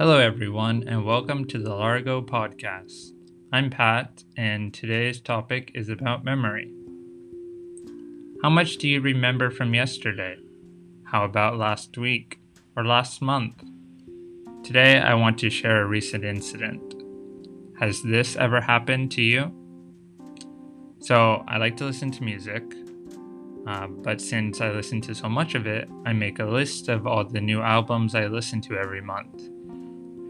Hello, everyone, and welcome to the Largo Podcast. I'm Pat, and today's topic is about memory. How much do you remember from yesterday? How about last week or last month? Today, I want to share a recent incident. Has this ever happened to you? So, I like to listen to music, uh, but since I listen to so much of it, I make a list of all the new albums I listen to every month.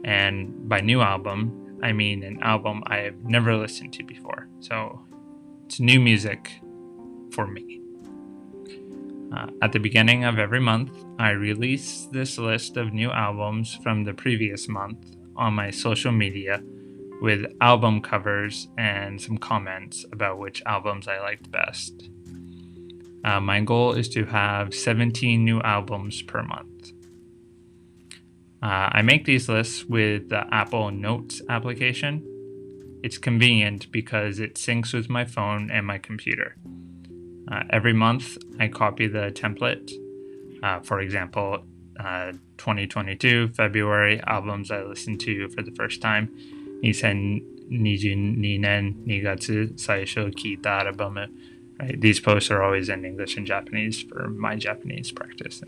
And by new album, I mean an album I have never listened to before. So it's new music for me. Uh, at the beginning of every month, I release this list of new albums from the previous month on my social media with album covers and some comments about which albums I liked best. Uh, my goal is to have 17 new albums per month. Uh, I make these lists with the Apple Notes application. It's convenient because it syncs with my phone and my computer. Uh, every month, I copy the template. Uh, for example, uh, 2022 February albums I listened to for the first time. 2022年2月最初聞いたアルバム Right? These posts are always in English and Japanese for my Japanese practice.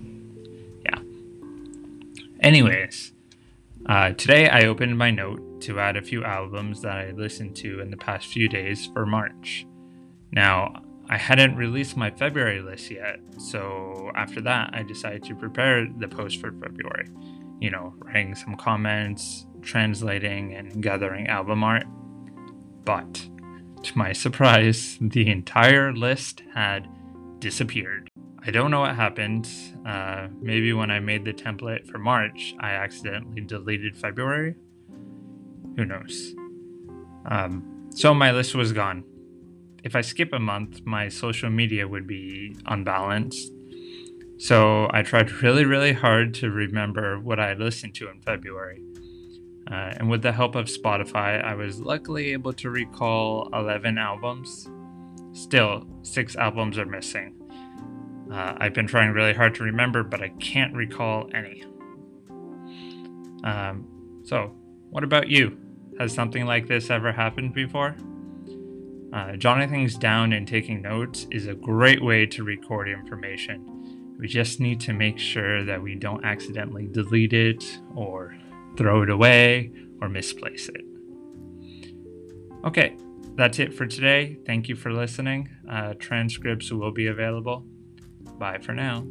Anyways, uh, today I opened my note to add a few albums that I listened to in the past few days for March. Now, I hadn't released my February list yet, so after that, I decided to prepare the post for February. You know, writing some comments, translating, and gathering album art. But to my surprise, the entire list had disappeared. I don't know what happened. Uh, maybe when I made the template for March, I accidentally deleted February. Who knows? Um, so my list was gone. If I skip a month, my social media would be unbalanced. So I tried really, really hard to remember what I listened to in February. Uh, and with the help of Spotify, I was luckily able to recall 11 albums. Still, six albums are missing. Uh, I've been trying really hard to remember, but I can't recall any. Um, so, what about you? Has something like this ever happened before? Uh, jotting things down and taking notes is a great way to record information. We just need to make sure that we don't accidentally delete it or throw it away, or misplace it. Okay, that's it for today. Thank you for listening. Uh, transcripts will be available. Bye for now.